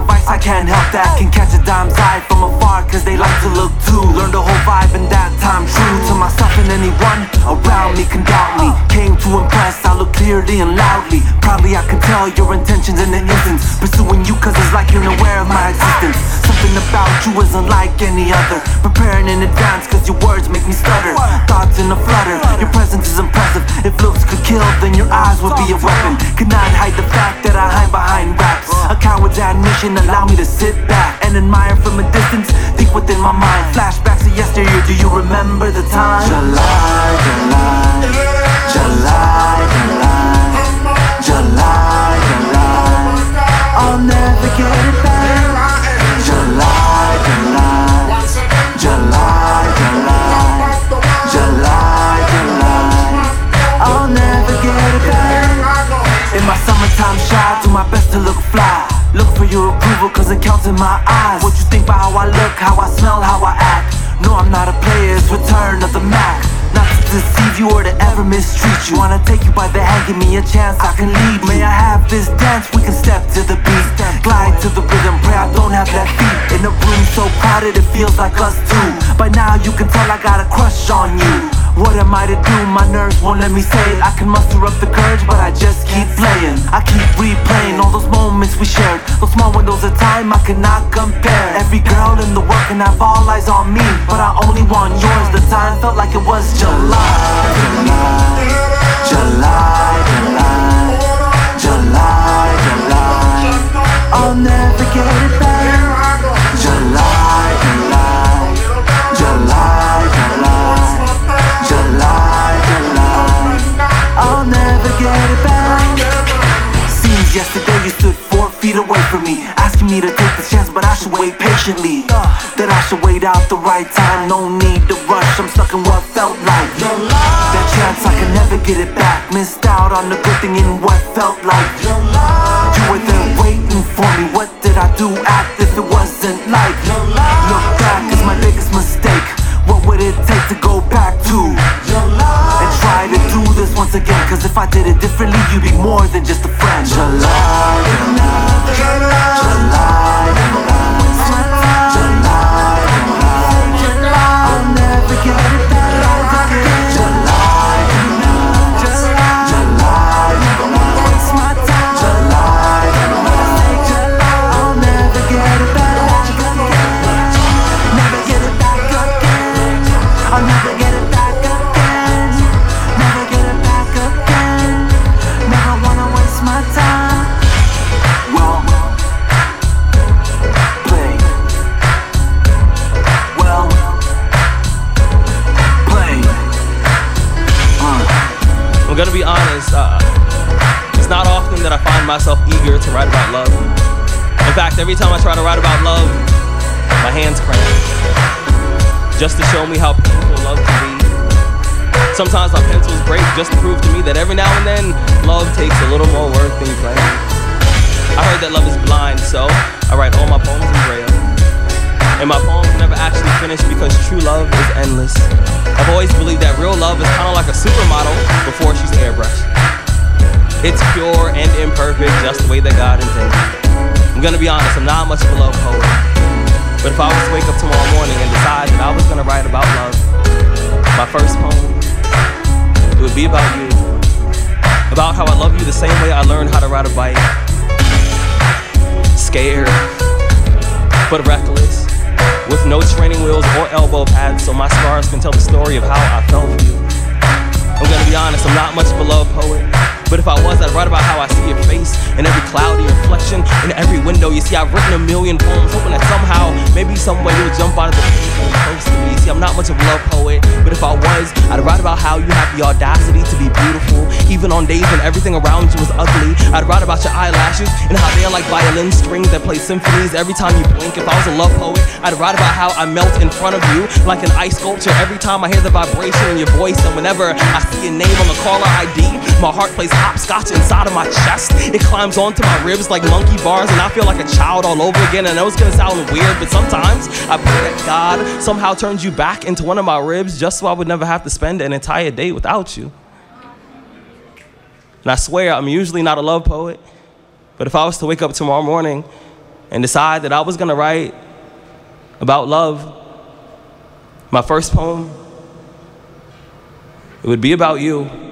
my vice, I can't help that. Can catch a dime's eye from afar, cause they like to look too. Learn the whole vibe and that time true to myself and anyone around me can doubt me. Came to impress, I look clearly and loudly. Probably I can tell your intentions in an instant. Pursuing you cause it's like you're aware of my existence. Something about you isn't like any other. Preparing in advance cause your words make me stutter. Thoughts in a flutter, your presence is impressive. If looks could kill, then your eyes would be a weapon. Cannot hide the fact that I hide behind raps. A coward's admission, allow me to sit back and admire from a distance. Think within my mind, flashbacks of yesteryear. Do you remember the time? July, July, July, cause it counts in my eyes. What you think about how I look, how I smell, how I act. No, I'm not a player, it's return of the Mack. Not to deceive you or to ever mistreat you. Wanna take you by the hand, give me a chance, I can lead. May I have this dance? We can step to the beat. Glide to the rhythm, pray I don't have that feet. In a room so crowded, it feels like us two. By now, you can tell I got a crush on you. What My nerves won't let me say it. I can muster up the courage, but I just keep playing. I keep replaying all those moments we shared. Those small windows of time I cannot compare. Every girl in the world can have all eyes on me, but I only want yours. The time felt like it was July, July, July, patiently. That I should wait out the right time, no need to rush. I'm stuck in what felt like that chance I can never get it back. Missed out on the good thing in what felt like you were there waiting for me. What did I do? Act if it wasn't like look back is my biggest mistake. What would it take to go back to? and try to do this once again. Cause if I did it differently, you'd be more than just a friend. July, July, gonna be honest, uh, it's not often that I find myself eager to write about love. In fact, every time I try to write about love, my hands cramp. Just to show me how painful love can be. Sometimes my pencils break just to prove to me that every now and then, love takes a little more work than you. I heard that love is blind, so I write all my poems. And my poems never actually finish because true love is endless. I've always believed that real love is kind of like a supermodel before she's airbrushed. It's pure and imperfect, just the way that God intended. I'm gonna be honest, I'm not much of a love poet. But if I was to wake up tomorrow morning and decide that I was gonna write about love, my first poem, it would be about you. About how I love you the same way I learned how to ride a bike. Scared, but reckless, with no training wheels or elbow pads, so my scars can tell the story of how I felt for you. I'm gonna be honest, I'm not much of a love poet. But if I was, I'd write about how I see your face in every cloudy reflection, in every window. You see, I've written a million poems, hoping that somehow, maybe some way you'll jump out of the page and close to me. See, I'm not much of a love poet, but if I was, I'd write about how you have the audacity to be beautiful, even on days when everything around you is ugly. I'd write about your eyelashes and how they are like violin strings that play symphonies every time you blink. If I was a love poet, I'd write about how I melt in front of you like an ice sculpture every time I hear the vibration in your voice, and whenever I see your name on the caller ID, my heart plays hopscotch inside of my chest. It climbs onto my ribs like monkey bars, and I feel like a child all over again. I know it's gonna sound weird, but sometimes I pray that God somehow turns you back into one of my ribs just so I would never have to spend an entire day without you. And I swear, I'm usually not a love poet, but if I was to wake up tomorrow morning and decide that I was gonna write about love, my first poem, it would be about you.